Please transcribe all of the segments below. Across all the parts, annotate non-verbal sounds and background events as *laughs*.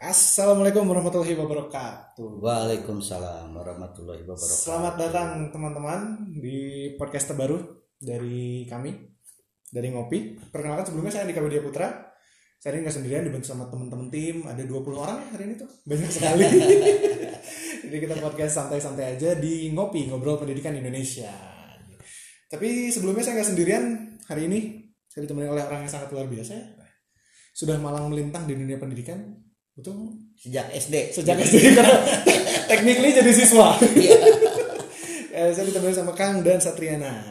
Assalamualaikum warahmatullahi wabarakatuh. Waalaikumsalam warahmatullahi wabarakatuh. Selamat datang teman-teman di podcast terbaru dari kami dari Ngopi. Perkenalkan sebelumnya saya Andika Widya Putra. Saya ini nggak sendirian dibantu sama teman-teman tim. Ada 20 orang ya hari ini tuh. Banyak sekali. *laughs* Jadi kita podcast santai-santai aja di Ngopi, ngobrol pendidikan Indonesia. Tapi sebelumnya saya nggak sendirian hari ini. Saya ditemani oleh orang yang sangat luar biasa. Sudah malang melintang di dunia pendidikan. Betul? Sejak SD. Sejak SD karena *laughs* technically jadi siswa. Iya. *laughs* Eh, saya ditemani sama Kang dan Satriana.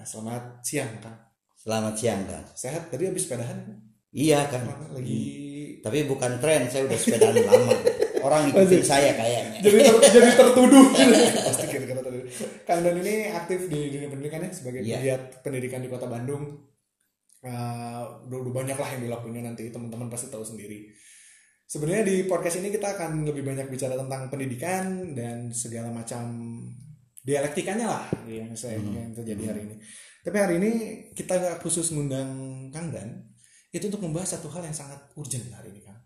Selamat siang, Kang. Selamat siang kan. Sehat tadi habis sepedahan? Iya kan. Lagi Tapi bukan tren, saya udah sepedaan lama. Orang ngikutin saya kayaknya. jadi ter- *laughs* jadi tertuduh pasti kira-kira tertuduh Kang Dan ini aktif di dunia pendidikan ya sebagai Iya. pegiat pendidikan di kota Bandung Eh, udah, udah banyak lah yang dilakuinnya nanti teman-teman pasti tahu sendiri sebenarnya di podcast ini kita akan lebih banyak bicara tentang pendidikan dan segala macam dialektikanya lah yang saya yang terjadi hari ini. Tapi hari ini kita khusus ngundang Kang Dan. Itu untuk membahas satu hal yang sangat urgent hari ini Kang.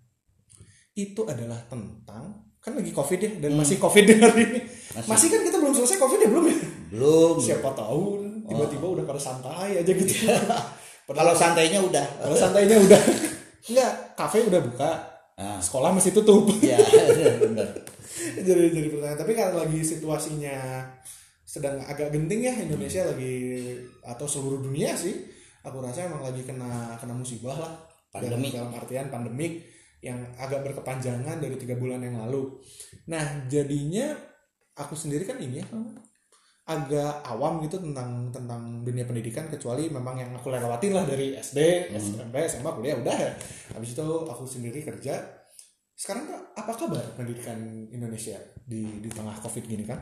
Itu adalah tentang kan lagi covid ya dan masih covid *laughs* hari ini. Masih. masih kan kita belum selesai covid ya belum ya? Belum. siapa tahu tiba-tiba udah pada santai aja gitu. *laughs* Kalau santainya udah. kalau santainya udah. *laughs* Enggak kafe udah buka Ah. sekolah masih tutup *laughs* Ya, benar. *laughs* jadi jadi pertanyaan tapi kalau lagi situasinya sedang agak genting ya Indonesia lagi atau seluruh dunia sih aku rasa emang lagi kena kena musibah lah Pandemik. dalam, dalam artian pandemik yang agak berkepanjangan dari tiga bulan yang lalu nah jadinya aku sendiri kan ini ya agak awam gitu tentang tentang dunia pendidikan kecuali memang yang aku lewatin lah dari SD, SMP, SMA, kuliah udah ya. Habis itu aku sendiri kerja. Sekarang apa kabar pendidikan Indonesia di di tengah Covid gini kan?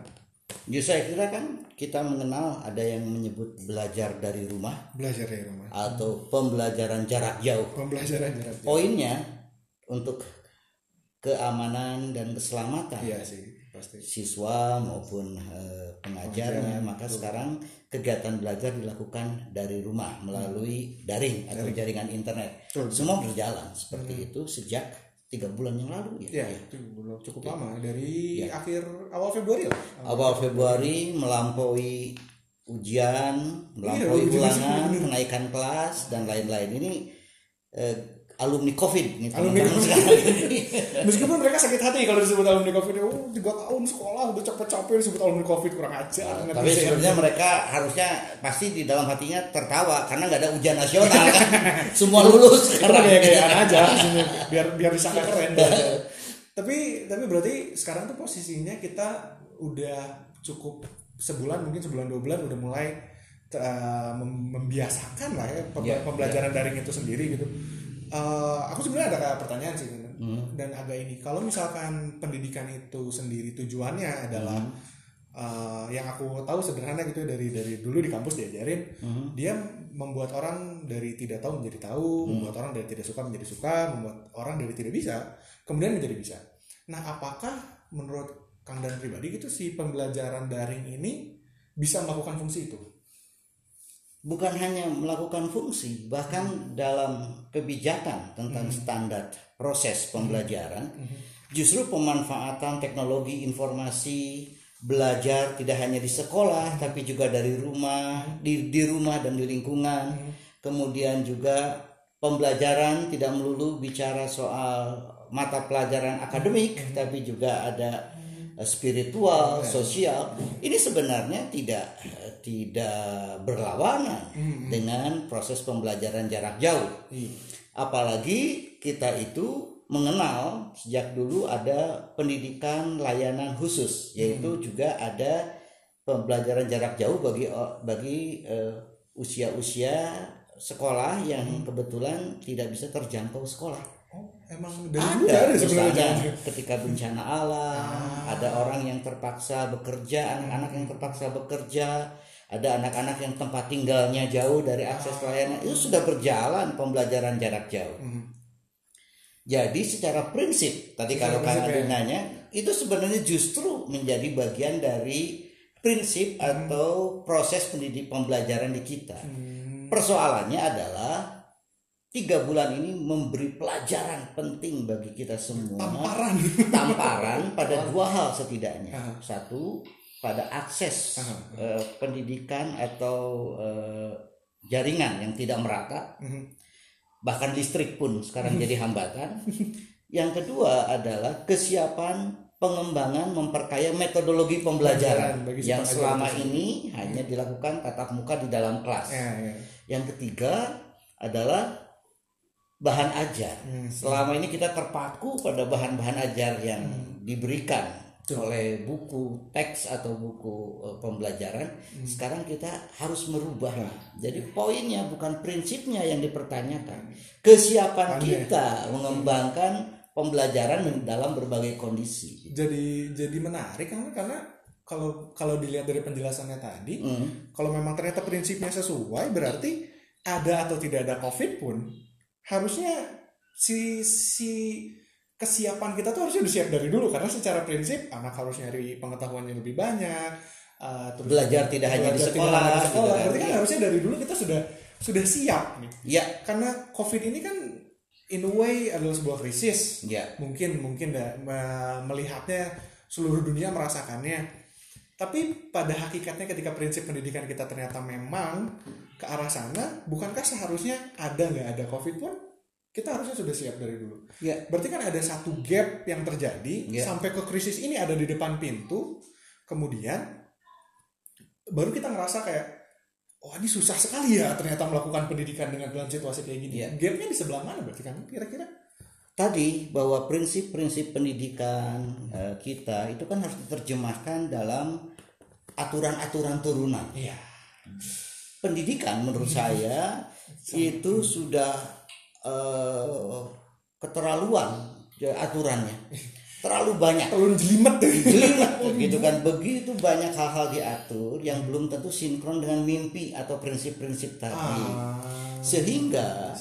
Ya saya kira kan kita mengenal ada yang menyebut belajar dari rumah Belajar dari rumah. atau pembelajaran jarak jauh. Pembelajaran jarak jauh. Poinnya untuk keamanan dan keselamatan Iya sih, pasti. siswa maupun eh, pengajarnya maka sekarang kegiatan belajar dilakukan dari rumah melalui daring atau jaringan internet. Betul. semua berjalan seperti itu sejak tiga bulan yang lalu ya, Ya, belum cukup lama dari akhir awal Februari lah. awal Februari melampaui ujian melampaui ujian ulangan kenaikan kelas dan lain-lain. Ini eh, alumni covid nih Alumni COVID. *laughs* Meskipun mereka sakit hati kalau disebut alumni Covid, tiga tahun sekolah udah capek-capek disebut alumni Covid kurang ajar. ngerti Tapi sih. sebenarnya mereka harusnya pasti di dalam hatinya tertawa karena nggak ada ujian nasional kan. *laughs* Semua lulus sekarang. kayak gayaan aja biar biar disangka keren tapi tapi berarti sekarang tuh posisinya kita udah cukup sebulan mungkin sebulan dua bulan udah mulai uh, mem- membiasakan lah ya pem- Ya, pembelajaran daring itu sendiri gitu Uh, aku sebenarnya ada kayak pertanyaan sih Dan- Hmm. dan agak ini kalau misalkan pendidikan itu sendiri tujuannya adalah Hmm. uh, yang aku tahu sederhana gitu ya, dari dari dulu di kampus diajarin Hmm. dia membuat orang dari tidak tahu menjadi tahu, membuat orang dari tidak suka menjadi suka, membuat orang dari tidak bisa kemudian menjadi bisa. Nah, apakah menurut Kang Dan pribadi gitu si pembelajaran daring ini bisa melakukan fungsi itu? Bukan hanya melakukan fungsi, bahkan dalam kebijakan tentang standar proses pembelajaran, justru pemanfaatan teknologi informasi belajar tidak hanya di sekolah tapi juga dari rumah, di di rumah dan di lingkungan. Kemudian juga pembelajaran tidak melulu bicara soal mata pelajaran akademik, tapi juga ada spiritual, sosial. Ini sebenarnya tidak eh, tidak berlawanan dengan proses pembelajaran jarak jauh. Apalagi kita itu mengenal sejak dulu ada pendidikan layanan khusus, yaitu juga ada pembelajaran jarak jauh bagi bagi eh, usia-usia sekolah yang kebetulan tidak bisa terjangkau sekolah. Emang dari Ada sebenarnya. ketika bencana alam, ada orang yang terpaksa bekerja, anak-anak yang terpaksa bekerja, ada anak-anak yang tempat tinggalnya jauh dari akses layanan itu sudah berjalan pembelajaran jarak jauh. Jadi secara prinsip tadi Secara kalau Kang ya. nanya itu sebenarnya justru menjadi bagian dari prinsip atau proses pendidik pembelajaran di kita. Persoalannya adalah tiga bulan ini memberi pelajaran penting bagi kita semua Tamparan. tamparan pada dua hal setidaknya Aha. satu pada akses Aha. eh, pendidikan atau eh, jaringan yang tidak merata Mhm. bahkan listrik pun sekarang jadi hambatan yang kedua adalah kesiapan pengembangan memperkaya metodologi pembelajaran yang selama ini hanya dilakukan tatap muka di dalam kelas Ya, ya. yang ketiga adalah bahan ajar. Hmm. Selama ini kita terpaku pada bahan-bahan ajar yang diberikan Betul. oleh buku teks atau buku eh, pembelajaran. Sekarang kita harus merubah. Jadi poinnya bukan prinsipnya yang dipertanyakan, kesiapan Pandai. kita mengembangkan pembelajaran dalam berbagai kondisi. Jadi jadi menarik karena karena kalau kalau dilihat dari penjelasannya tadi, Hmm. kalau memang ternyata prinsipnya sesuai berarti ada atau tidak ada covid pun harusnya si si kesiapan kita tuh harusnya udah siap dari dulu karena secara prinsip anak harus nyari pengetahuan yang lebih banyak uh, terus Belajar tidak hanya di belajar sekolah, hanya di sekolah. gitu kan. berarti kan harusnya dari dulu kita sudah sudah siap nih Ya, karena covid ini kan in a way adalah sebuah krisis ya. mungkin mungkin me- melihatnya seluruh dunia merasakannya tapi pada hakikatnya ketika prinsip pendidikan kita ternyata memang ke arah sana bukankah seharusnya ada nggak ada covid pun kita harusnya sudah siap dari dulu Ya. berarti kan ada satu gap yang terjadi Ya. sampai ke krisis ini ada di depan pintu kemudian baru kita ngerasa kayak oh ini susah sekali ya ternyata melakukan pendidikan dengan dalam situasi kayak gini Ya. gapnya di sebelah mana berarti kan kira-kira tadi bahwa prinsip-prinsip pendidikan eh, kita itu kan harus diterjemahkan dalam aturan-aturan turunan. iya Pendidikan menurut saya itu sudah eh, keterlaluan ya, aturannya. Terlalu banyak. terlalu jelimet gitu kan begitu banyak hal-hal diatur yang belum tentu sinkron dengan mimpi atau prinsip-prinsip tadi. Ah, Sehingga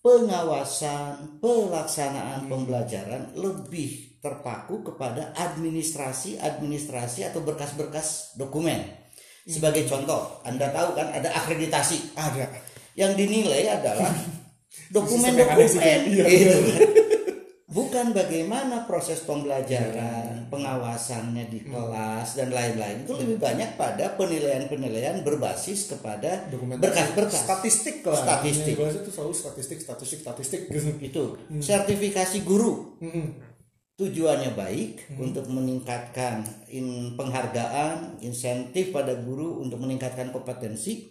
pengawasan pelaksanaan pembelajaran lebih terpaku kepada administrasi administrasi atau berkas-berkas dokumen sebagai contoh anda tahu kan ada akreditasi? Ada. Yang dinilai adalah *laughs* dokumen-dokumen iya, gitu kan. *laughs* bukan bagaimana proses pembelajaran pengawasannya di Hmm. kelas dan lain-lain. Itu lebih banyak pada penilaian-penilaian berbasis kepada berkas-berkas. statistik lah. Statistik. Itu selalu statistik statistik statistik gitu. Itu. Sertifikasi guru. Hmm. Tujuannya baik untuk meningkatkan in penghargaan insentif pada guru untuk meningkatkan kompetensi.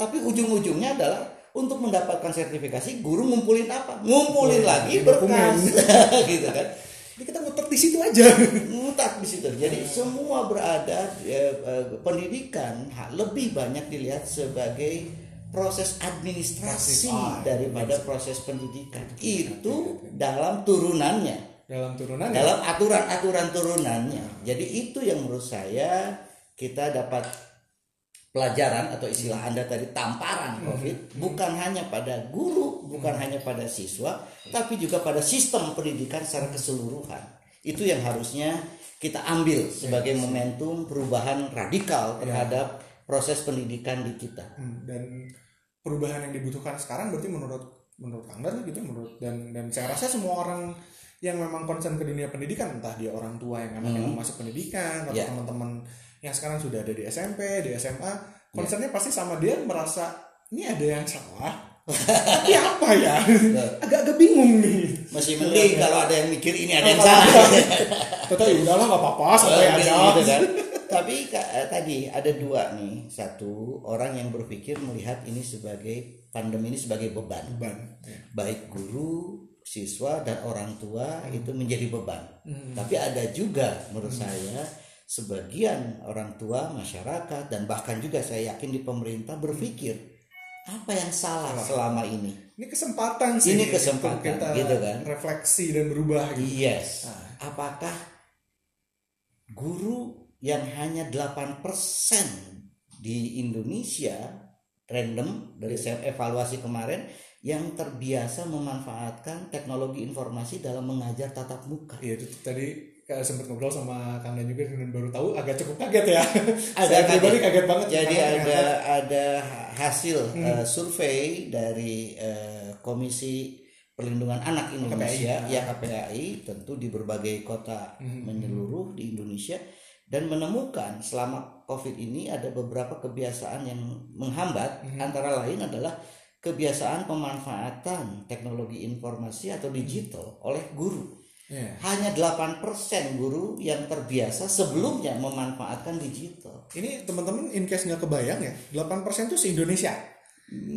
Tapi ujung-ujungnya adalah untuk mendapatkan sertifikasi guru ngumpulin apa? Ngumpulin lagi dokumen. berkas. *laughs* gitu kan. Jadi kita muter di situ aja. Ngutak di situ. Jadi semua berada eh, eh, pendidikan lebih banyak dilihat sebagai proses administrasi Ah, daripada proses pendidikan. Itu dalam turunannya dalam turunan ya dalam aturan-aturan turunannya. Jadi itu yang menurut saya kita dapat pelajaran atau istilah Anda tadi tamparan Covid. Bukan hanya pada guru, bukan hanya pada siswa, tapi juga pada sistem pendidikan secara keseluruhan. Itu yang harusnya kita ambil sebagai momentum perubahan radikal terhadap proses pendidikan di kita. Hmm, dan perubahan yang dibutuhkan sekarang berarti menurut menurut Anda gitu menurut dan dan saya rasa semua orang yang memang concern ke dunia pendidikan entah dia orang tua yang anaknya mau masuk pendidikan atau Ya. teman-teman yang sekarang sudah ada di SMP di SMA concernnya pasti sama dia merasa ini ada yang salah? *laughs* Tapi apa ya? Agak-agak bingung nih. Masih mending kalau ada yang mikir ini ada yang salah. *laughs* ada, Tetap ya udahlah nggak apa-apa santai Oh, aja. gitu kan. Tapi eh, tadi ada dua nih, satu orang yang berpikir melihat ini sebagai pandemi ini sebagai beban, beban Ya. baik guru, siswa dan orang tua itu menjadi beban. Hmm. Tapi ada juga menurut saya sebagian orang tua masyarakat dan bahkan juga saya yakin di pemerintah berpikir apa yang salah selama ini. ini kesempatan sih Ini kesempatan, kita gitu kan. refleksi dan berubah gitu Yes. Apakah guru yang hanya 8% di Indonesia random dari saya evaluasi kemarin yang terbiasa memanfaatkan teknologi informasi dalam mengajar tatap muka. Iya itu tadi kayak sempat ngobrol sama Kang Dan juga dan baru tahu agak cukup kaget ya. *laughs* Ada Saya pribadi kaget. banget. Jadi ada *laughs* ada hasil eh, survei dari eh, Komisi Perlindungan Anak Indonesia, KPAI. ya KPAI, tentu di berbagai kota menyeluruh di Indonesia dan menemukan selama COVID ini ada beberapa kebiasaan yang menghambat, antara lain adalah kebiasaan pemanfaatan teknologi informasi atau digital oleh guru. Ya. Hanya 8% guru yang terbiasa sebelumnya memanfaatkan digital. Ini teman-teman in case nggak kebayang ya, 8% itu se-Indonesia.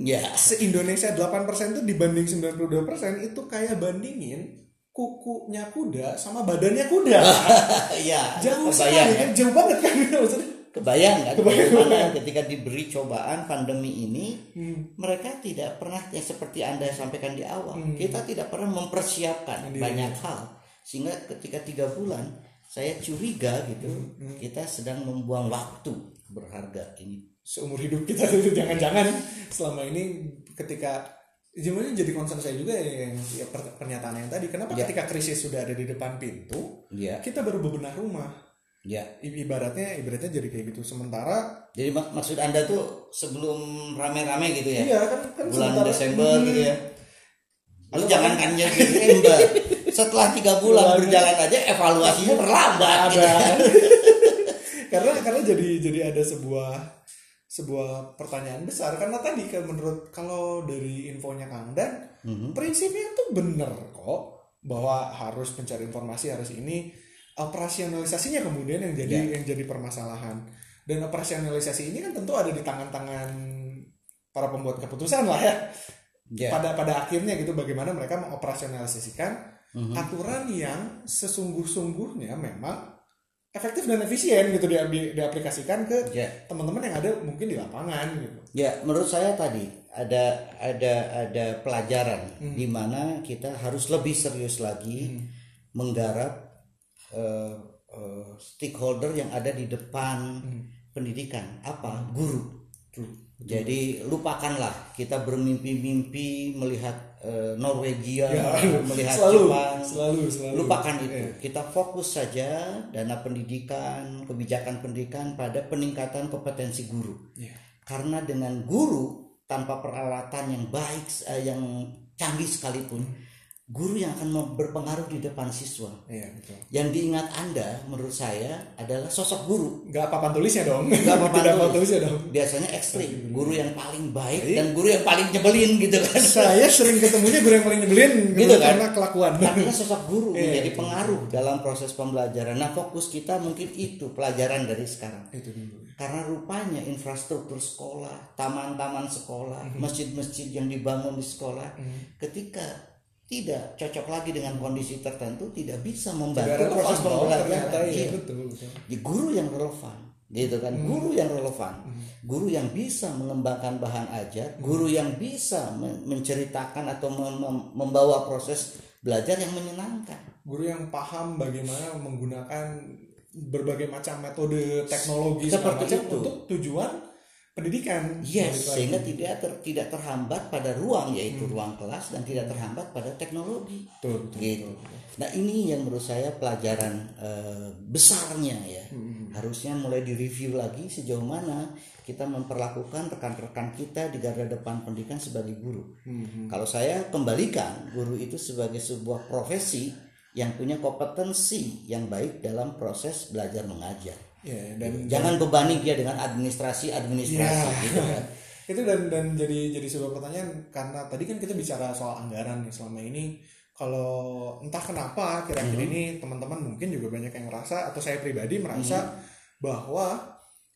Ya, Se-Indonesia 8% itu dibanding 92% itu kayak bandingin kukunya kuda sama badannya kuda. *laughs* ya, jauh sekali ya. jauh banget kan maksudnya. Kebayang kan Kebayang. bagaimana ketika diberi cobaan pandemi ini Hmm. mereka tidak pernah yang seperti Anda sampaikan di awal. Hmm. Kita tidak pernah mempersiapkan Sendiri. banyak hal sehingga ketika tiga bulan saya curiga gitu Hmm. kita sedang membuang waktu berharga ini. seumur hidup kita itu jangan-jangan selama ini ketika Gimana jadi concern saya juga yang ya, per- pernyataan yang tadi kenapa Ya. ketika krisis sudah ada di depan pintu Ya, kita baru bebenah rumah ya. Ibaratnya ibaratnya jadi kayak gitu sementara Jadi mak- maksud Anda tuh sebelum rame-rame gitu ya? iya kan kan bulan sementara- Desember Hmm. gitu ya. Lu Atau jangan kan jadi Desember. Setelah tiga bulan Bulan. berjalan aja evaluasinya terlambat. gitu. *laughs* karena karena jadi jadi ada sebuah sebuah pertanyaan besar karena tadi kan menurut kalau dari infonya Kang Dan Mhm. prinsipnya tuh bener kok bahwa harus mencari informasi harus ini operasionalisasinya kemudian yang jadi Ya. yang jadi permasalahan dan operasionalisasi ini kan tentu ada di tangan-tangan para pembuat keputusan lah ya Ya. pada pada akhirnya gitu bagaimana mereka mengoperasionalisasikan Mhm. aturan yang sesungguh-sungguhnya memang efektif dan efisien gitu di- diaplikasikan ke Ya. teman-teman yang ada mungkin di lapangan gitu. Ya, menurut saya tadi ada ada ada pelajaran Hmm. di mana kita harus lebih serius lagi menggarap eh, stakeholder yang ada di depan Hmm. pendidikan. Apa? Guru. Jadi lupakanlah kita bermimpi-mimpi melihat eh, Norwegia, Ya, melihat selalu, Jepang. selalu, selalu. Lupakan itu. Iya. Kita fokus saja dana pendidikan, kebijakan pendidikan pada peningkatan kompetensi guru Iya. karena dengan guru tanpa peralatan yang baik yang canggih sekalipun guru yang akan berpengaruh di depan siswa Iya betul. yang diingat anda menurut saya adalah sosok guru Nggak papan tulisnya dong. Tidak papan tulis. tulisnya dong. biasanya ekstrim guru yang paling baik Jadi- dan guru yang paling nyebelin gitu kan Saya sering ketemunya guru yang paling nyebelin Gitu kan? karena kelakuan. artinya sosok guru Iya, menjadi betul. pengaruh dalam proses pembelajaran nah fokus kita mungkin itu pelajaran dari sekarang itu dulu. karena rupanya infrastruktur sekolah, taman-taman sekolah, Mhm. masjid-masjid yang dibangun di sekolah, ketika tidak cocok lagi dengan kondisi tertentu, tidak bisa Tidak membantu relevan proses pembelajaran. iya Iya. betul betul. Di guru yang relevan, gitu kan? Mhm. Guru yang relevan, guru yang bisa mengembangkan bahan ajar, guru yang bisa men- menceritakan atau mem- mem- membawa proses belajar yang menyenangkan. Guru yang paham bagaimana menggunakan berbagai macam metode teknologi Seperti itu. untuk tujuan pendidikan. Yes, sehingga tidak ter- tidak terhambat pada ruang Hmm. yaitu ruang kelas dan tidak terhambat pada teknologi. Betul, betul, gitu. betul. Nah ini yang menurut saya pelajaran eh, besarnya ya. Hmm. Harusnya mulai direview lagi sejauh mana kita memperlakukan rekan-rekan kita di garda depan pendidikan sebagai guru. Hmm. Kalau saya kembalikan guru itu sebagai sebuah profesi yang punya kompetensi yang baik dalam proses belajar mengajar. Ya, dan Jangan bebani dia dengan administrasi administrasi Ya. gitu kan. *laughs* itu dan dan jadi jadi sebuah pertanyaan karena tadi kan kita bicara soal anggaran nih selama ini kalau entah kenapa akhir-akhir Mhm. ini teman-teman mungkin juga banyak yang merasa atau saya pribadi merasa bahwa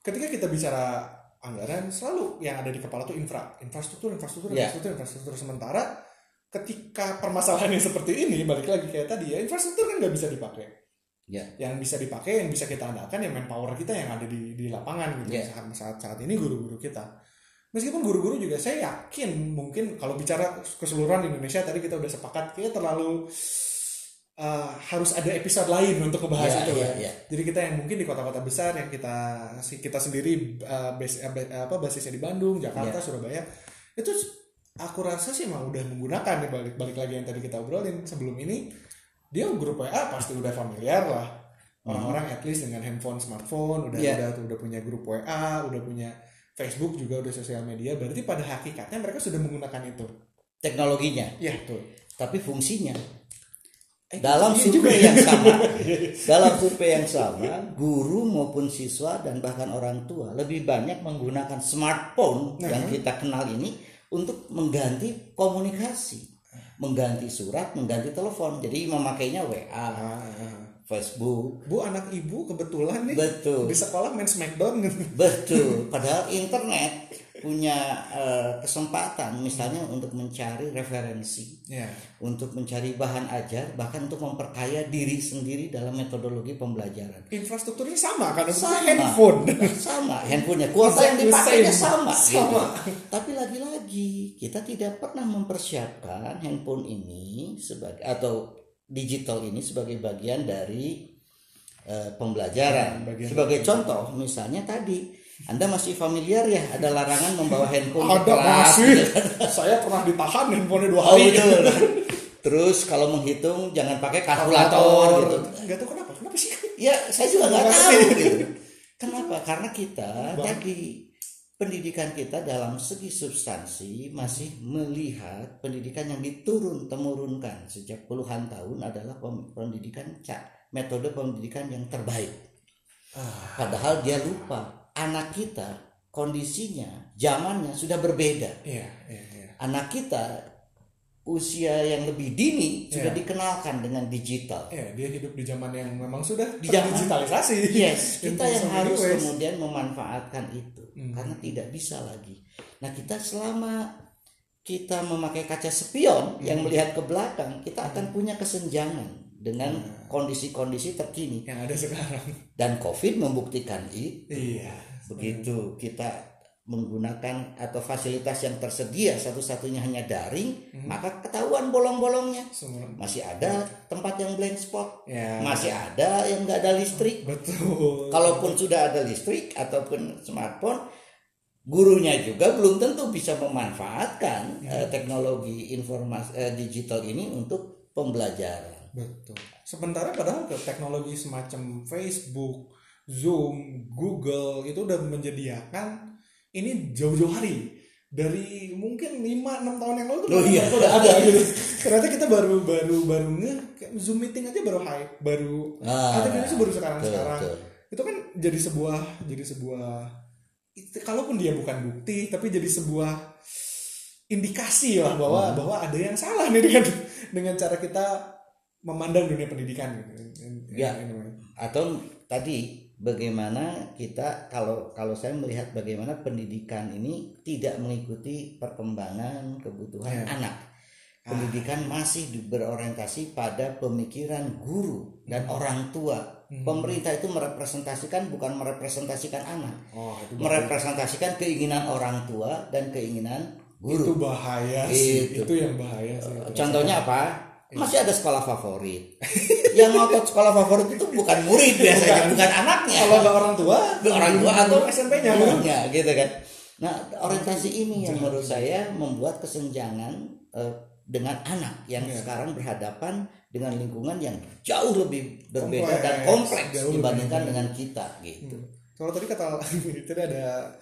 ketika kita bicara anggaran selalu yang ada di kepala tuh infra infrastruktur infrastruktur Ya. infrastruktur infrastruktur sementara ketika permasalahannya seperti ini balik lagi kayak tadi ya infrastruktur kan nggak bisa dipakai Ya. yang bisa dipakai yang bisa kita andalkan ya manpower kita yang ada di di lapangan gitu Ya. saat saat saat ini guru-guru kita meskipun guru-guru juga saya yakin mungkin kalau bicara keseluruhan Indonesia tadi kita udah sepakat kayak terlalu uh, harus ada episode lain untuk ngebahas Ya, itu ya, ya. ya. Jadi kita yang mungkin di kota-kota besar yang kita kita sendiri uh, base, uh, ba- apa basisnya di Bandung, Jakarta, Ya. Surabaya itu aku rasa sih emang udah menggunakan balik balik lagi yang tadi kita obrolin sebelum ini dia grup WA pasti udah familiar lah. Orang-orang at least dengan handphone smartphone udah Iya. udah udah punya grup WA udah punya Facebook juga udah sosial media berarti pada hakikatnya mereka sudah menggunakan itu. Teknologinya. Ya tuh tapi fungsinya. Eh, dalam survei juga. yang sama. *laughs* Dalam survei yang sama guru maupun siswa dan bahkan orang tua lebih banyak menggunakan smartphone Nah. yang kita kenal ini untuk mengganti komunikasi mengganti surat mengganti telepon. Jadi memakainya WA Ah, ah. Facebook. Bu anak ibu kebetulan nih. Betul. Di sekolah main Smackdown gitu. betul. Padahal internet punya eh, kesempatan misalnya untuk mencari referensi Ya. untuk mencari bahan ajar bahkan untuk memperkaya diri sendiri dalam metodologi pembelajaran Infrastrukturnya sama kan Sama. handphone. *laughs* sama handphonenya kuota yang dipakainya same. sama, gitu. Sama. tapi lagi-lagi kita tidak pernah mempersiapkan handphone ini sebagai atau digital ini sebagai bagian dari eh, pembelajaran Bagian- sebagai contoh misalnya tadi anda masih familiar ya ada larangan membawa handphone ke Ada kelas, masih. gitu? *laughs* Saya pernah ditahan handphonenya dua Oh hari. betul. Terus kalau menghitung jangan pakai kalkulator gitu. Nggak tahu kenapa. Kenapa sih? Ya saya juga nggak tahu gitu. Kenapa? Karena kita Bang. tadi pendidikan kita dalam segi substansi masih melihat pendidikan yang diturun temurunkan sejak puluhan tahun adalah pendidikan ca- metode pendidikan yang terbaik. Ah, Padahal dia lupa anak kita kondisinya zamannya sudah berbeda. iya, iya, iya. Anak kita usia yang lebih dini sudah Iya. dikenalkan dengan digital. Iya, dia hidup di zaman yang memang sudah Di zaman- *laughs* digitalisasi. Yes, kita yang harus ways. kemudian memanfaatkan itu Hmm. karena tidak bisa lagi. Nah, kita selama kita memakai kaca spion yang melihat ke belakang, kita akan punya kesenjangan dengan kondisi-kondisi terkini yang ada sekarang. dan Covid membuktikan itu. Iya. Begitu kita menggunakan atau fasilitas yang tersedia satu-satunya hanya daring, maka ketahuan bolong-bolongnya. Masih ada tempat yang blank spot, Ya. masih ada yang nggak ada listrik. Betul. Kalaupun sudah ada listrik ataupun smartphone, gurunya juga belum tentu bisa memanfaatkan eh, teknologi informasi eh, digital ini untuk pembelajaran. Betul. Sementara padahal ke teknologi semacam Facebook, Zoom, Google itu udah menyediakan ini jauh-jauh hari dari mungkin 5 6 tahun yang lalu tuh Oh iya. udah ada gitu. *laughs* Ternyata kita baru baru baru nge Zoom meeting aja baru hype, baru Ah, teknologi baru sekarang-sekarang. Itu kan jadi sebuah jadi sebuah itu- kalaupun dia bukan bukti tapi jadi sebuah indikasi lah bahwa Hmm. bahwa ada yang salah nih dengan dengan cara kita memandang dunia pendidikan gitu. Ya. Anyway. Atau tadi bagaimana kita kalau kalau saya melihat bagaimana pendidikan ini tidak mengikuti perkembangan kebutuhan Ya. anak. Pendidikan masih berorientasi pada pemikiran guru dan orang tua. Hmm. Pemerintah itu merepresentasikan bukan merepresentasikan anak, Oh, itu merepresentasikan keinginan orang tua dan keinginan itu guru. bahaya sih. Itu. Itu yang bahaya sih. Contohnya apa? Masih ada sekolah favorit. *laughs* Yang ngotot sekolah favorit itu bukan murid biasanya, bukan anaknya. kalau nggak orang tua, orang tua atau SMP-nya. gurunya gitu kan. Nah, orientasi ini yang menurut saya membuat kesenjangan eh, dengan anak yang Iya. sekarang berhadapan dengan lingkungan yang jauh lebih berbeda Kompleks, dan kompleks jauh dibandingkan dengan kita gitu. Kalau tadi kata *laughs* tadi ada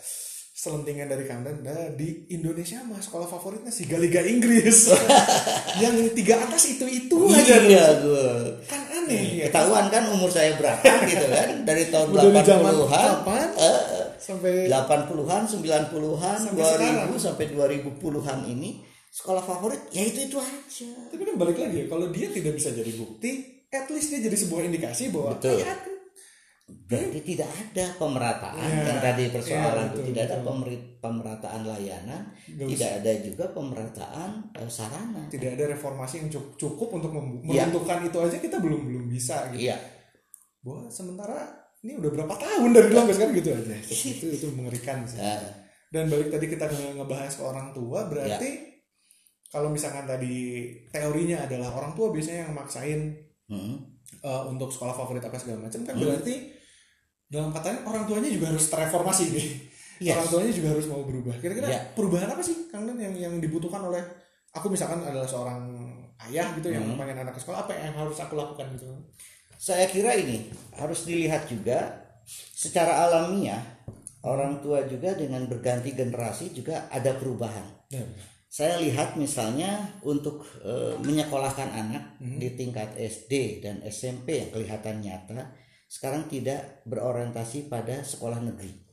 selentingan dari Kamdan nah, di Indonesia mah sekolah favoritnya si Galiga Inggris *laughs* yang tiga atas itu itu aja Iya, gue. kan aneh ya Ketahuan kan umur saya berapa gitu kan dari tahun 80-an kapan eh, sampai 80-an, 90-an, Sampai 2000 sekarang. sampai 2010-an ini sekolah favorit ya itu itu aja. tapi kan balik lagi ya kalau dia tidak bisa jadi bukti at least dia jadi sebuah indikasi bahwa Betul. ya, kan, Berarti tidak ada pemerataan Ya, yang tadi ya, persoalan itu betul, tidak ada betul. pemeri- pemerataan layanan, Nggak tidak ada juga pemerataan eh, sarana. tidak ada reformasi yang cukup, cukup untuk Iya. menentukan itu aja kita belum belum bisa gitu Iya. bahwa sementara ini udah berapa tahun dari dulu sekarang gitu aja itu itu mengerikan sih Nah, dan balik tadi kita nge- ngebahas ke orang tua berarti Ya. kalau misalkan tadi teorinya adalah orang tua biasanya yang maksain hmm, uh, untuk sekolah favorit apa segala macam kan Hmm. berarti dalam katanya orang tuanya juga harus terreformasi nih Yes. orang tuanya juga harus mau berubah kira-kira Ya. perubahan apa sih kang yang yang dibutuhkan oleh aku misalkan adalah seorang ayah gitu yang Hmm. pengen anak ke sekolah apa yang harus aku lakukan gitu saya kira ini harus dilihat juga secara alamiah orang tua juga dengan berganti generasi juga ada perubahan. Ya. Saya lihat misalnya untuk eh, menyekolahkan anak di tingkat SD dan SMP yang kelihatan nyata sekarang tidak berorientasi pada sekolah negeri,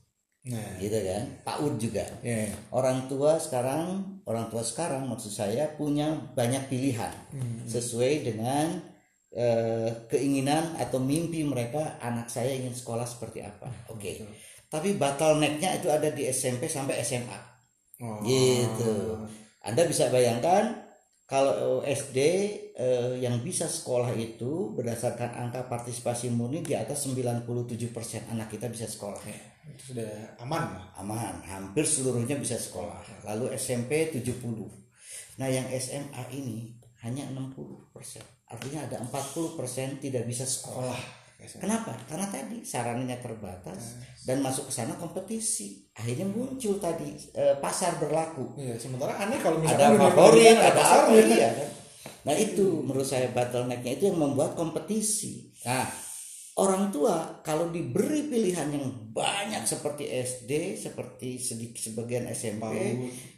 Nah, gitu kan? PAUD juga. ya, ya. Orang tua sekarang, orang tua sekarang maksud saya punya banyak pilihan sesuai dengan eh, keinginan atau mimpi mereka anak saya ingin sekolah seperti apa. Oke. Tapi bottlenecknya itu ada di SMP sampai SMA. Oh. Gitu. Anda bisa bayangkan kalau SD eh, yang bisa sekolah itu berdasarkan angka partisipasi murni di atas 97% anak kita bisa sekolah. Itu sudah aman lah. aman hampir seluruhnya bisa sekolah. Lalu SMP 70 nah yang SMA ini hanya 60 artinya ada 40 tidak bisa sekolah kenapa? Karena tadi sarannya terbatas dan masuk ke sana kompetisi. Akhirnya muncul tadi eh, pasar berlaku. Iya, sementara aneh kalau ada misalkan dunia favorit ada apa pasarnya. iya. Kan nah itu menurut saya bottlenecknya itu yang membuat kompetisi. Nah orang tua kalau diberi pilihan yang banyak seperti SD seperti sedikit sebagian SMP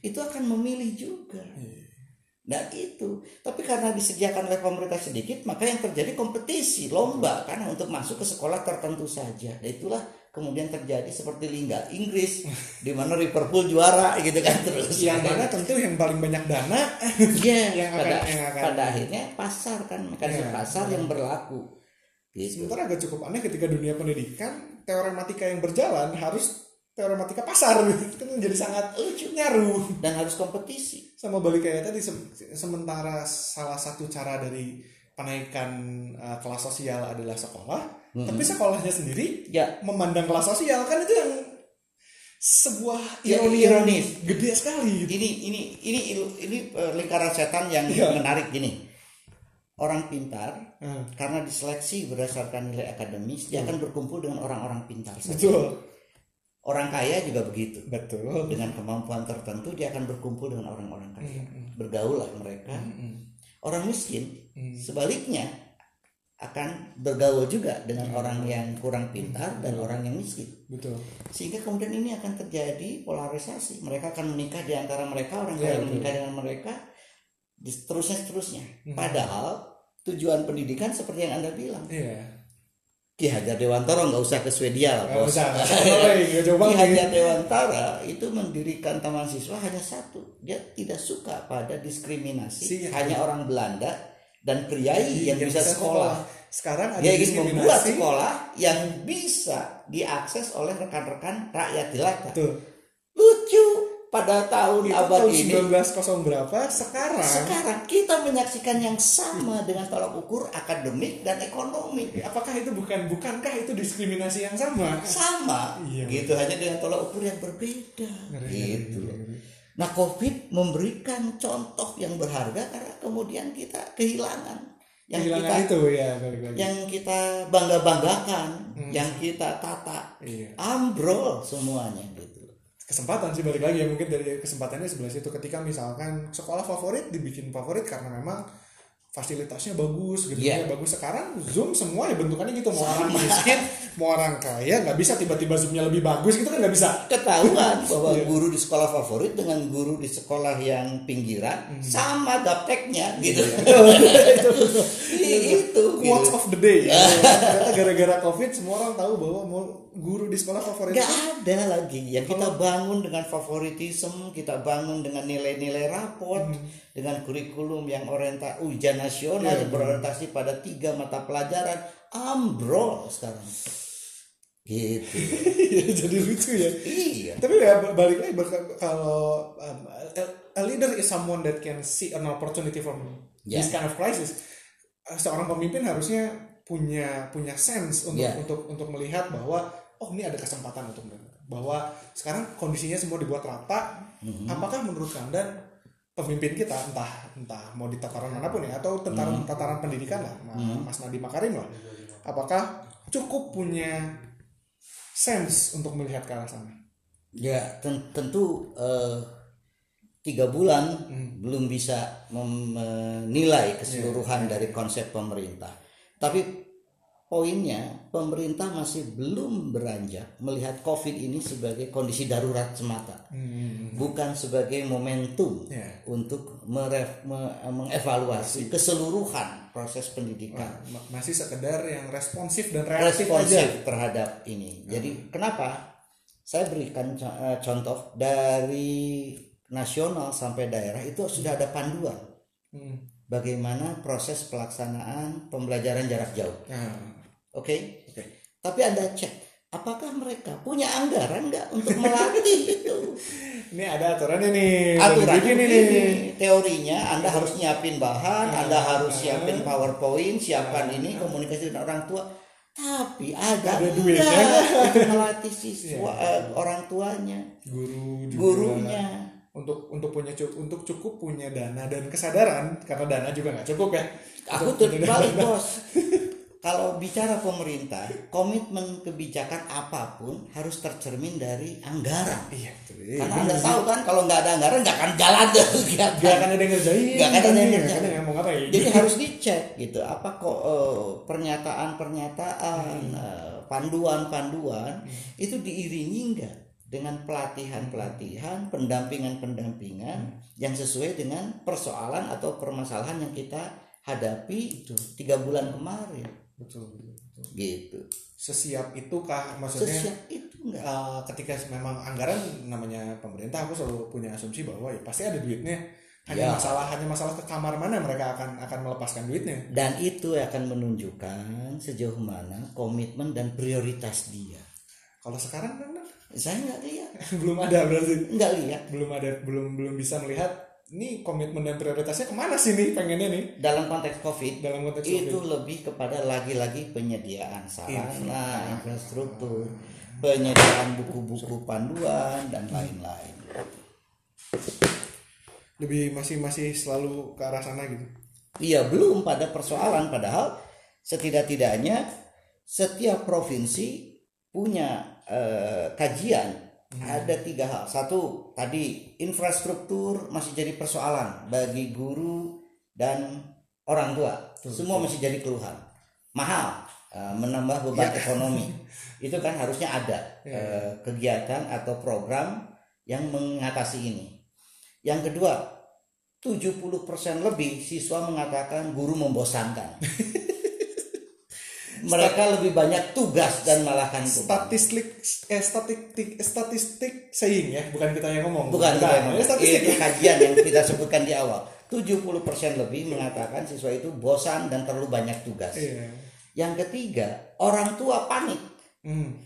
itu akan memilih juga Nah gitu. Tapi karena disediakan oleh pemerintah sedikit, maka yang terjadi kompetisi, lomba karena untuk masuk ke sekolah tertentu saja. Dan itulah kemudian terjadi seperti Liga Inggris, *laughs* di mana Liverpool juara gitu kan terus. Yang mana tentu yang paling banyak dana *laughs* Iya, yang akan- pada, yang akan- pada akhirnya pasar kan mekanisme Iya, pasar yang berlaku. Gitu. Sementara agak cukup aneh ketika dunia pendidikan teorematika yang berjalan harus teorematika pasar *laughs* itu kan menjadi sangat lucu nyaru Dan harus kompetisi. sama balik kayak tadi se- sementara salah satu cara dari penaikan uh, kelas sosial adalah sekolah tapi sekolahnya sendiri Ya, memandang kelas sosial kan itu yang sebuah Ya, ironi ironis. gede sekali gitu. ini ini ini ini eh, lingkaran setan yang Iya. menarik gini. Orang pintar Hmm, karena diseleksi berdasarkan nilai akademis dia akan berkumpul dengan orang-orang pintar saja. betul orang kaya juga begitu. Betul. Dengan kemampuan tertentu dia akan berkumpul dengan orang-orang kaya. Bergaul lah mereka. Orang miskin sebaliknya akan bergaul juga dengan orang yang kurang pintar dan orang yang miskin. Betul. Sehingga kemudian ini akan terjadi polarisasi. Mereka akan menikah di antara mereka orang kaya Iya, betul. menikah dengan mereka seterusnya seterusnya padahal tujuan pendidikan seperti yang anda bilang. Iya Ki Hajar Dewantara nggak usah ke Swedia lah bos. usah. Mulai nggak jauh Ki Hajar Dewantara itu mendirikan taman siswa hanya satu. Dia tidak suka pada diskriminasi. Si- hanya orang Belanda dan priai yang, bisa sekolah. sekarang ada dia ingin membuat sekolah yang bisa diakses oleh rekan-rekan rakyat jelata. Lucu pada tahun itu abad tahun ini 1900 berapa? Sekarang. Sekarang kita menyaksikan yang sama dengan tolak ukur akademik dan ekonomi. Apakah itu bukan bukankah itu diskriminasi yang sama? Sama. Iya. gitu hanya dengan tolak ukur yang berbeda. Ngeri, gitu. ngeri, ngeri. nah covid memberikan contoh yang berharga karena kemudian kita kehilangan. Yang kehilangan kita itu ya balik lagi. yang kita bangga banggakan Hmm. yang kita tata. Iya. Ambrol semuanya gitu kesempatan sih balik lagi ya mungkin dari kesempatannya sebelah situ ketika misalkan sekolah favorit dibikin favorit karena memang fasilitasnya bagus gedungnya Iya. bagus sekarang zoom semua ya bentukannya gitu mau orang miskin mau orang kaya nggak bisa tiba-tiba zoomnya lebih bagus gitu kan nggak bisa ketahuan bahwa Iya. guru di sekolah favorit dengan guru di sekolah yang pinggiran sama gapteknya gitu *laughs* itu quotes gitu. of the day *laughs* ya. gara-gara covid semua orang tahu bahwa mau guru di sekolah favorit Gak ada lagi yang kita bangun dengan favoritisme, kita bangun dengan nilai-nilai raport, dengan kurikulum yang orientasi ujian nasional yang berorientasi pada tiga mata pelajaran, ambrol sekarang. Gitu. *laughs* jadi lucu ya iya. tapi ya balik lagi kalau um, a, leader is someone that can see an opportunity from Ya. this kind of crisis seorang pemimpin harusnya punya punya sense untuk Ya. untuk untuk melihat bahwa oh ini ada kesempatan untuk mereka bahwa sekarang kondisinya semua dibuat rata Mhm. apakah menurut anda pemimpin kita entah entah mau di tataran mana pun ya atau tataran Mhm. tataran pendidikan lah Ma- Mas Nadiem Makarim lah apakah cukup punya sense untuk melihat ke arah sana Ya ten- tentu eh, tiga bulan belum bisa menilai keseluruhan dari konsep pemerintah. Tapi poinnya pemerintah masih belum beranjak melihat COVID ini sebagai kondisi darurat semata, Hmm. bukan sebagai momentum Ya. untuk meref- me- mengevaluasi keseluruhan proses pendidikan Ma- masih sekedar yang responsif dan reaktif aja. responsif terhadap ini. Jadi kenapa? Saya berikan eh, contoh dari nasional sampai daerah itu sudah ada panduan Hmm. bagaimana proses pelaksanaan pembelajaran jarak jauh. Nah, Oke? oke. Tapi Anda cek apakah mereka punya anggaran nggak untuk melatih *laughs* itu? Ini ada aturannya nih. Aturan ini nih. teorinya Anda harus nyiapin bahan, Anda harus siapin Ah. PowerPoint, siapkan ini komunikasi dengan orang tua. Tapi ada, Ada duit, enggak untuk melatih siswa eh, orang tuanya, Guru juga. gurunya. Untuk untuk punya cukup untuk cukup punya dana dan kesadaran karena dana juga nggak cukup ya. Aku Untuk- terbalik bos. *laughs* Kalau bicara pemerintah, komitmen kebijakan apa pun harus tercermin dari anggaran. Iya, betul. Karena anda tahu kan kalau nggak ada anggaran nggak akan jalan tuh kegiatan. Gak akan ada yang ngerjain. Nggak akan ada yang Nggak ngerjain. ngapain. Jadi *laughs* harus dicek gitu apa kok eh, pernyataan-pernyataan eh, panduan-panduan itu diiringi enggak dengan pelatihan-pelatihan, pendampingan-pendampingan yang sesuai dengan persoalan atau permasalahan yang kita hadapi tiga bulan kemarin betul, betul, betul. gitu. Sesiap itukah maksudnya? Sesiap itu enggak? eh, ketika memang anggaran namanya pemerintah aku selalu punya asumsi bahwa ya pasti ada duitnya hanya Ya. masalah hanya masalah ke kamar mana mereka akan akan melepaskan duitnya Dan itu akan menunjukkan sejauh mana komitmen dan prioritas dia. kalau sekarang kan Saya nggak lihat, *laughs* belum ada berarti nggak lihat. belum ada belum belum bisa melihat ini komitmen dan prioritasnya ke mana sih nih pengennya nih Dalam konteks COVID, dalam konteks itu COVID. lebih kepada lagi-lagi penyediaan sarana, infrastruktur, penyediaan buku-buku panduan dan lain-lain. lebih masih masih selalu ke arah sana gitu Iya belum pada persoalan padahal setidak-tidaknya setiap provinsi punya eh, kajian ada tiga hal. Satu tadi infrastruktur masih jadi persoalan bagi guru dan orang tua. Semua masih jadi keluhan. Mahal eh, menambah beban ekonomi. Itu kan harusnya ada eh, kegiatan atau program yang mengatasi ini. Yang kedua, 70% lebih siswa mengatakan guru membosankan. *laughs* Mereka lebih banyak tugas dan malahkan beban. statistik eh statistik statistik saying ya bukan kita yang ngomong Bukan kita yang Ini ngomong. statistik Itu kajian yang kita sebutkan di awal. 70% lebih mengatakan siswa itu bosan dan terlalu banyak tugas. iya Yang ketiga, orang tua panik Hmm.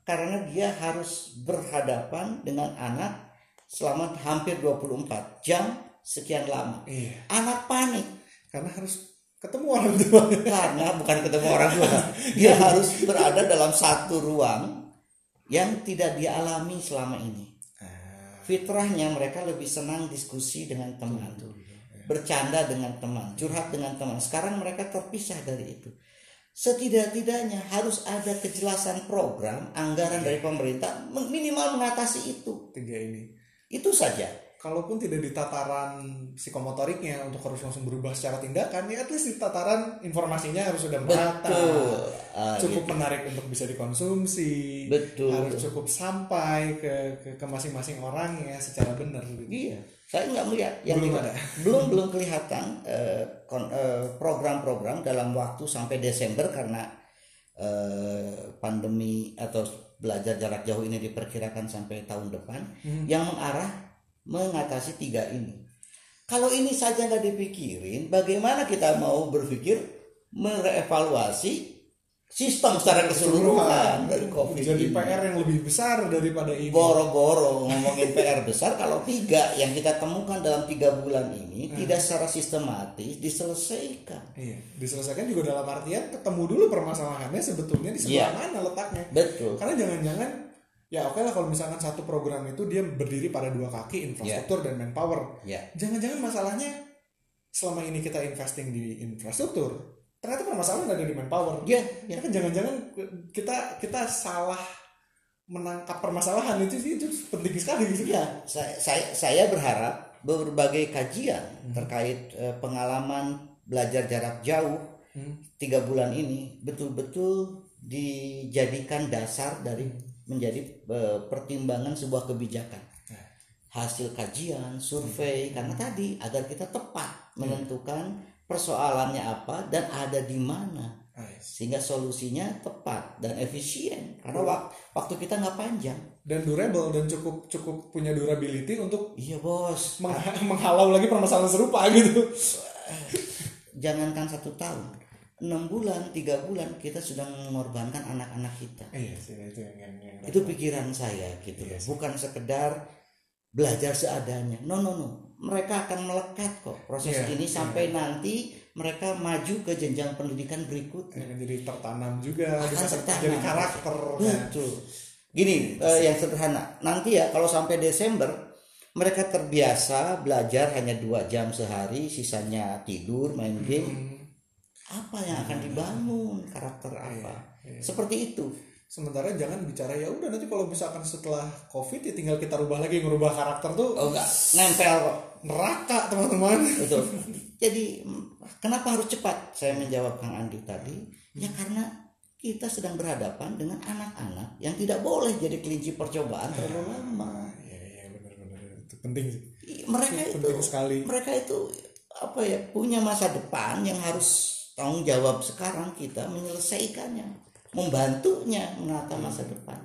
karena dia harus berhadapan dengan anak selama hampir 24 jam sekian lama. iya Anak panik karena harus ketemu orang tua. Karena bukan ketemu orang tua. *laughs* Dia harus berada dalam satu ruang yang tidak dia alami selama ini. Fitrahnya mereka lebih senang diskusi dengan teman. Bercanda dengan teman curhat dengan teman. Sekarang mereka terpisah dari itu. Setidak-tidaknya harus ada kejelasan program anggaran dari pemerintah minimal mengatasi itu. Tiga ini. Itu saja kalaupun tidak di tataran psikomotoriknya untuk harus langsung berubah secara tindakan ya at least di tataran informasinya harus sudah merata betul Ah, cukup menarik untuk bisa dikonsumsi Betul. harus cukup sampai ke ke, ke masing-masing orang ya secara benar gitu. Iya, saya nggak melihat yang Belum ada. *laughs* belum belum kelihatan eh, kon- eh, program-program dalam waktu sampai Desember karena eh, pandemi atau belajar jarak jauh ini diperkirakan sampai tahun depan Hmm. yang mengarah mengatasi tiga ini. Kalau ini saja nggak dipikirin, bagaimana kita mau berpikir merevaluasi sistem secara keseluruhan dari COVID jadi ini? PR yang lebih besar daripada ini boro-boro *laughs* ngomongin PR besar kalau tiga yang kita temukan dalam tiga bulan ini tidak secara sistematis diselesaikan iya diselesaikan juga dalam artian ketemu dulu permasalahannya sebetulnya di sebelah Iya. mana letaknya betul karena jangan-jangan ya oke lah kalau misalkan satu program itu dia berdiri pada dua kaki infrastruktur dan manpower. Ya. Jangan-jangan masalahnya selama ini kita investing di infrastruktur ternyata permasalahan ada di manpower. Ya, ya. Ya. kan jangan-jangan kita kita salah menangkap permasalahan itu sih itu penting sekali. Gitu ya saya, saya saya berharap berbagai kajian terkait eh, pengalaman belajar jarak jauh Hmm. tiga bulan ini betul-betul dijadikan dasar dari menjadi eh, pertimbangan sebuah kebijakan. Nah. hasil kajian survei karena tadi agar kita tepat menentukan persoalannya apa dan ada di mana. Nice. sehingga solusinya tepat dan efisien. Karena wak- waktu kita nggak panjang. Dan durable dan cukup cukup punya durability untuk iya bos. meng- *laughs* menghalau lagi permasalahan serupa gitu. Jangankan satu tahun enam bulan tiga bulan kita sudah mengorbankan anak-anak kita. Iya sih itu yang yang, yang itu pikiran saya gitu Iya sih. bukan sekedar belajar seadanya. No no no. Mereka akan melekat kok proses Iya, ini iya. sampai nanti mereka maju ke jenjang pendidikan berikutnya. Yang jadi tertanam juga Akan tertanam. jadi karakter. Kan. betul. Gini eh, yang sederhana. Nanti ya kalau sampai Desember mereka terbiasa belajar hanya dua jam sehari sisanya tidur main game. Hmm, apa yang akan dibangun karakter apa iya. seperti itu sementara jangan bicara ya udah nanti kalau misalkan setelah covid ya tinggal kita rubah lagi ngerubah karakter tuh oh enggak nempel kok neraka teman-teman Betul. *laughs* Jadi kenapa harus cepat? Saya menjawab Kang Andi tadi. Ya karena kita sedang berhadapan dengan anak-anak yang tidak boleh jadi kelinci percobaan terlalu lama. iya iya benar-benar itu penting sih Mereka Itu itu penting sekali mereka itu apa ya punya masa depan yang harus tanggung jawab sekarang kita menyelesaikannya, membantunya menata masa depan.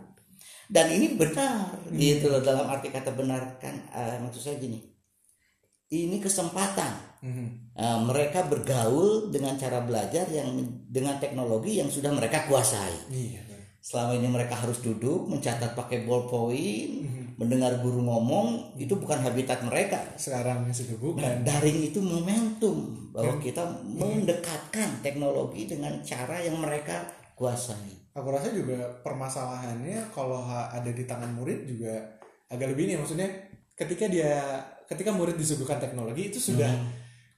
Dan ini benar gitu loh dalam arti kata benar kan eh, maksud saya gini. Ini kesempatan Mhm. Uh, mereka bergaul dengan cara belajar yang dengan teknologi yang sudah mereka kuasai. iya Selama ini mereka harus duduk mencatat pakai ballpoint, mendengar guru ngomong itu bukan habitat mereka. sekarang sudah bukan Nah, daring itu momentum bahwa kita mendekatkan teknologi dengan cara yang mereka kuasai. aku rasa juga permasalahannya kalau ada di tangan murid juga agak lebih nih maksudnya ketika dia ketika murid disuguhkan teknologi itu sudah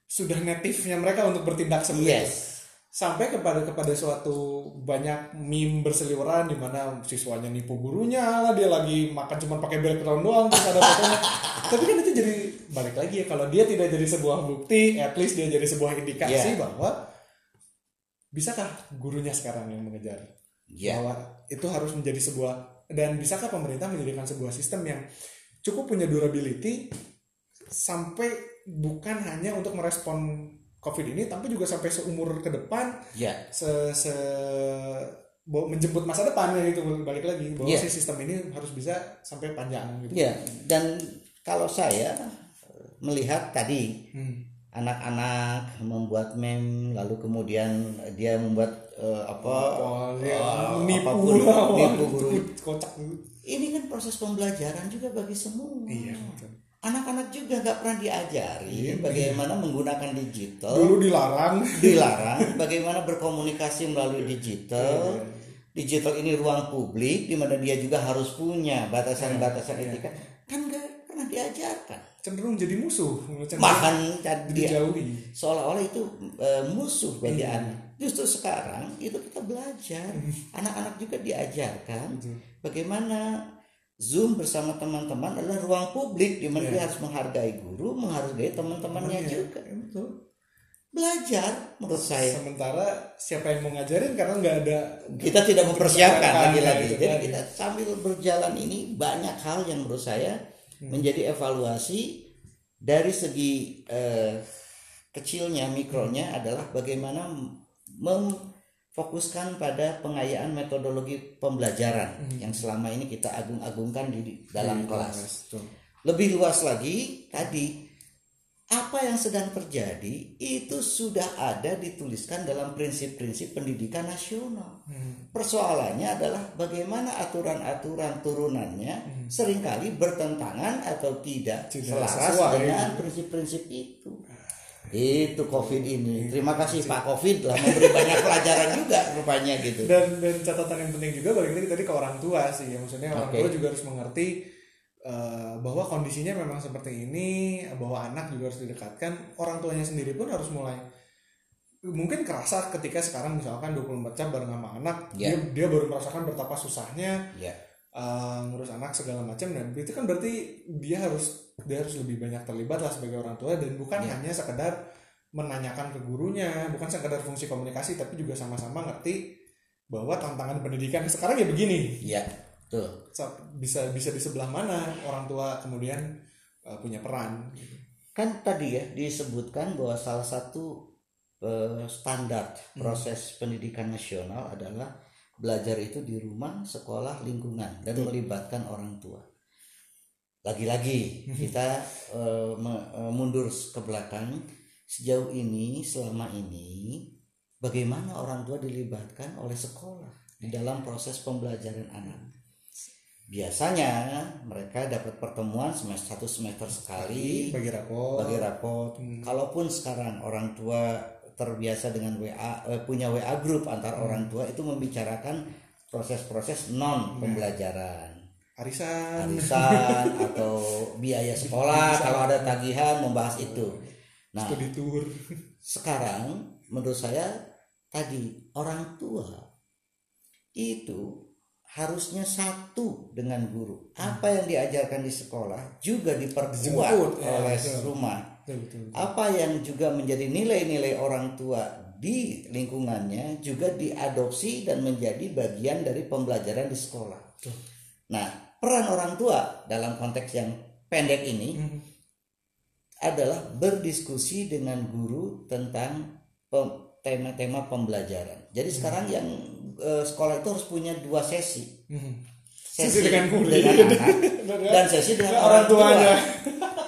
sudah native-nya mereka untuk bertindak seperti itu Yes. Sampai kepada kepada suatu banyak meme berseliweran di mana siswanya nipu gurunya lah dia lagi makan cuma pakai background doang terus ada fotonya *laughs* tapi kan itu jadi balik lagi ya kalau dia tidak jadi sebuah bukti at least dia jadi sebuah indikasi Yeah. bahwa bisakah gurunya sekarang yang mengejar Ya. bahwa itu harus menjadi sebuah dan bisakah pemerintah menjadikan sebuah sistem yang cukup punya durability sampai bukan hanya untuk merespon covid ini tapi juga sampai seumur ke depan Ya. se, se menjemput masa depan ya itu balik lagi bahwa Iya. si sistem ini harus bisa sampai panjang gitu. Ya, dan kalau saya eh, melihat tadi Hmm. anak-anak membuat meme lalu kemudian dia membuat eh, apa Oh, ya, eh, nipu apa pun, *laughs* lah, nipu guru. kocak ini kan proses pembelajaran juga bagi semua Iya, betul. Anak-anak juga nggak pernah diajari Iya, bagaimana menggunakan digital Dulu dilarang. dilarang *laughs* bagaimana berkomunikasi melalui digital Iya, digital ini ruang publik di mana dia juga harus punya batasan-batasan Iya, etika kan nggak pernah diajarkan Cenderung jadi musuh. Cenderung bahkan dijauhi. seolah-olah itu e, musuh bagi Iya. anak. Justru sekarang itu kita belajar, Hmm. anak-anak juga diajarkan bagaimana Zoom bersama teman-teman adalah ruang publik di mana Iya. dia harus menghargai guru, menghargai teman-temannya Iya, juga. betul. Belajar menurut saya. Sementara siapa yang mau ngajarin karena nggak ada Kita tidak mempersiapkan Mempersiapkan, lagi-lagi. itu Jadi tadi. kita sambil berjalan ini banyak hal yang menurut saya Hmm. menjadi evaluasi dari segi eh, kecilnya mikronya adalah bagaimana memfokuskan pada pengayaan metodologi pembelajaran yang selama ini kita agung-agungkan di dalam kelas. Betul. Lebih luas lagi tadi apa yang sedang terjadi itu sudah ada dituliskan dalam prinsip-prinsip pendidikan nasional. Hmm. Persoalannya adalah bagaimana aturan-aturan turunannya sering kali bertentangan atau tidak, Tidak selaras sesuai. dengan prinsip-prinsip itu. Itu COVID ini. Terima kasih Pak COVID telah memberi banyak pelajaran juga rupanya gitu. Dan dan catatan yang penting juga balik lagi tadi ke orang tua sih ya maksudnya orang Oke. tua juga harus mengerti eh, bahwa kondisinya memang seperti ini bahwa anak juga harus didekatkan orang tuanya sendiri pun harus mulai mungkin kerasa ketika sekarang misalkan 24 jam bareng sama anak Ya. dia dia baru merasakan betapa susahnya Ya. Eh, ngurus anak segala macam dan itu kan berarti dia harus dia harus lebih banyak terlibat lah sebagai orang tua dan bukan Ya. hanya sekedar menanyakan ke gurunya bukan sekedar fungsi komunikasi tapi juga sama-sama ngerti bahwa tantangan pendidikan sekarang ya begini ya tuh bisa bisa di sebelah mana orang tua kemudian uh, punya peran kan tadi ya disebutkan bahwa salah satu uh, standar hmm. proses pendidikan nasional adalah belajar itu di rumah, sekolah, lingkungan dan Betul. melibatkan orang tua. Lagi-lagi kita uh, mundur ke belakang sejauh ini selama ini bagaimana orang tua dilibatkan oleh sekolah di dalam proses pembelajaran anak. Biasanya mereka dapat pertemuan semester satu semester sekali bagi rapot. Bagi rapot. Hmm. Kalaupun sekarang orang tua terbiasa dengan WA eh, punya WA grup antar hmm. orang tua itu membicarakan proses-proses non pembelajaran. Arisan, arisan *laughs* atau biaya sekolah kalau ada tagihan membahas itu. Nah, studi tour. Sekarang menurut saya tadi orang tua itu harusnya satu dengan guru. Apa yang diajarkan di sekolah juga diperkuat ya, oleh rumah betul, apa yang juga menjadi nilai-nilai orang tua di lingkungannya juga diadopsi dan menjadi bagian dari pembelajaran di sekolah. Betul. Nah, peran orang tua dalam konteks yang pendek ini hmm. adalah berdiskusi dengan guru tentang tema-tema pembelajaran. Jadi hmm. sekarang yang e, sekolah itu harus punya dua sesi. Hmm. Sesi, sesi dengan guru dengan anak *laughs* dan sesi dengan orang, orang tuanya. Tua *laughs*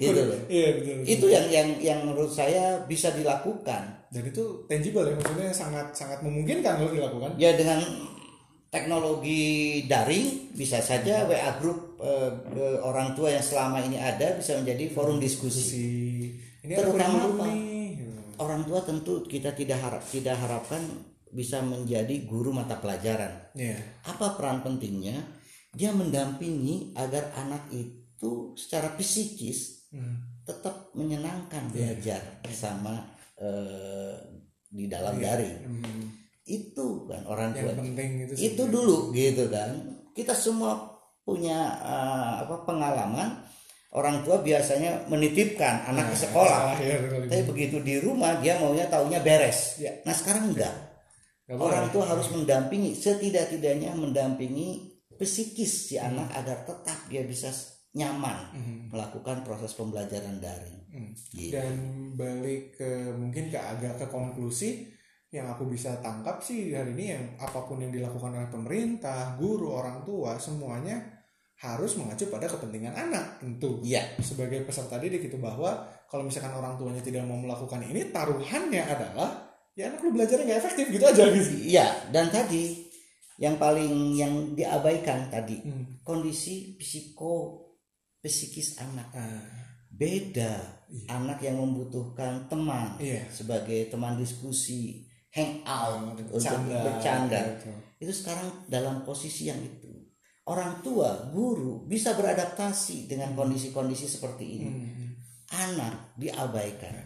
gitu loh. Iya betul, betul. Itu yang yang yang menurut saya bisa dilakukan. Dan itu tangible ya maksudnya sangat sangat memungkinkan kalau dilakukan. Ya dengan teknologi daring bisa saja hmm. WA group eh, orang tua yang selama ini ada bisa menjadi forum diskusi. Ini Terutama apa? Nih. Orang tua tentu kita tidak harap tidak harapkan bisa menjadi guru mata pelajaran. Yeah. Apa peran pentingnya? Dia mendampingi agar anak itu secara psikis hmm. tetap menyenangkan iya. belajar bersama uh, di dalam yeah. daring hmm. itu kan orang tua penting itu, itu dulu gitu kan kita semua punya uh, apa pengalaman orang tua biasanya menitipkan anak nah, ke sekolah *laughs* ya, tapi begitu di rumah dia maunya taunya beres ya. nah sekarang enggak Gak orang tua harus mendampingi setidak-tidaknya mendampingi psikis si hmm. anak agar tetap dia bisa nyaman mm-hmm. melakukan proses pembelajaran daring. Mm. Gitu. Dan balik ke mungkin ke agak ke konklusi yang aku bisa tangkap sih hari ini yang apa pun yang dilakukan oleh pemerintah, guru, orang tua semuanya harus mengacu pada kepentingan anak tentu. Iya. Sebagai peserta didik itu bahwa kalau misalkan orang tuanya tidak mau melakukan ini, taruhannya adalah ya anak lu belajarnya nggak efektif gitu aja gitu. Iya. Dan tadi yang paling yang diabaikan tadi hmm. kondisi psiko psikis anak uh, beda iya. anak yang membutuhkan teman iya. sebagai teman diskusi hang out uh, untuk bercanda iya, itu sekarang dalam posisi yang itu orang tua guru bisa beradaptasi dengan kondisi-kondisi seperti ini hmm. anak diabaikan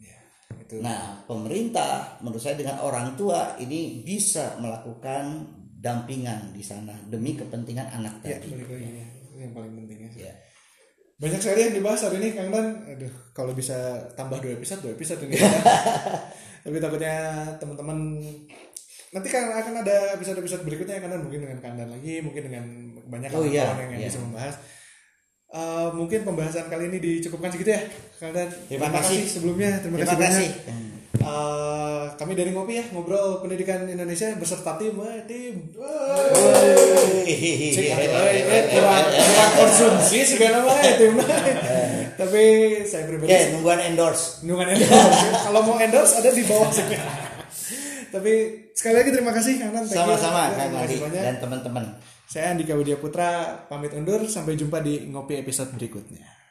ya, itu. nah pemerintah menurut saya dengan orang tua ini bisa melakukan dampingan di sana demi kepentingan anak ya, tadi ya, yang paling penting ya. ya banyak sekali yang dibahas hari ini Kang Dan. Aduh kalau bisa tambah dua episode dua episode ini. *laughs* Tapi takutnya teman-teman nanti kan akan ada episode-episode berikutnya kan mungkin dengan Kang Dan lagi mungkin dengan banyak oh, iya, yang, yang iya. bisa membahas. Uh, mungkin pembahasan kali ini dicukupkan segitu ya Kang Dan. Terima, terima kasih. sebelumnya. Terima, terima kasih, kasih. banyak Uh, kami dari ngopi ya ngobrol pendidikan Indonesia beserta tim, eh, tim. kurang kurang konsumsi segala macam tim. Tapi saya pribadi. Ya, nungguan endorse. Nungguan endorse. Kalau mau endorse ada di bawah sini. Tapi sekali lagi terima kasih Kang Sama-sama Kang dan teman-teman. Saya Andika Widya Putra pamit undur sampai jumpa di ngopi episode berikutnya.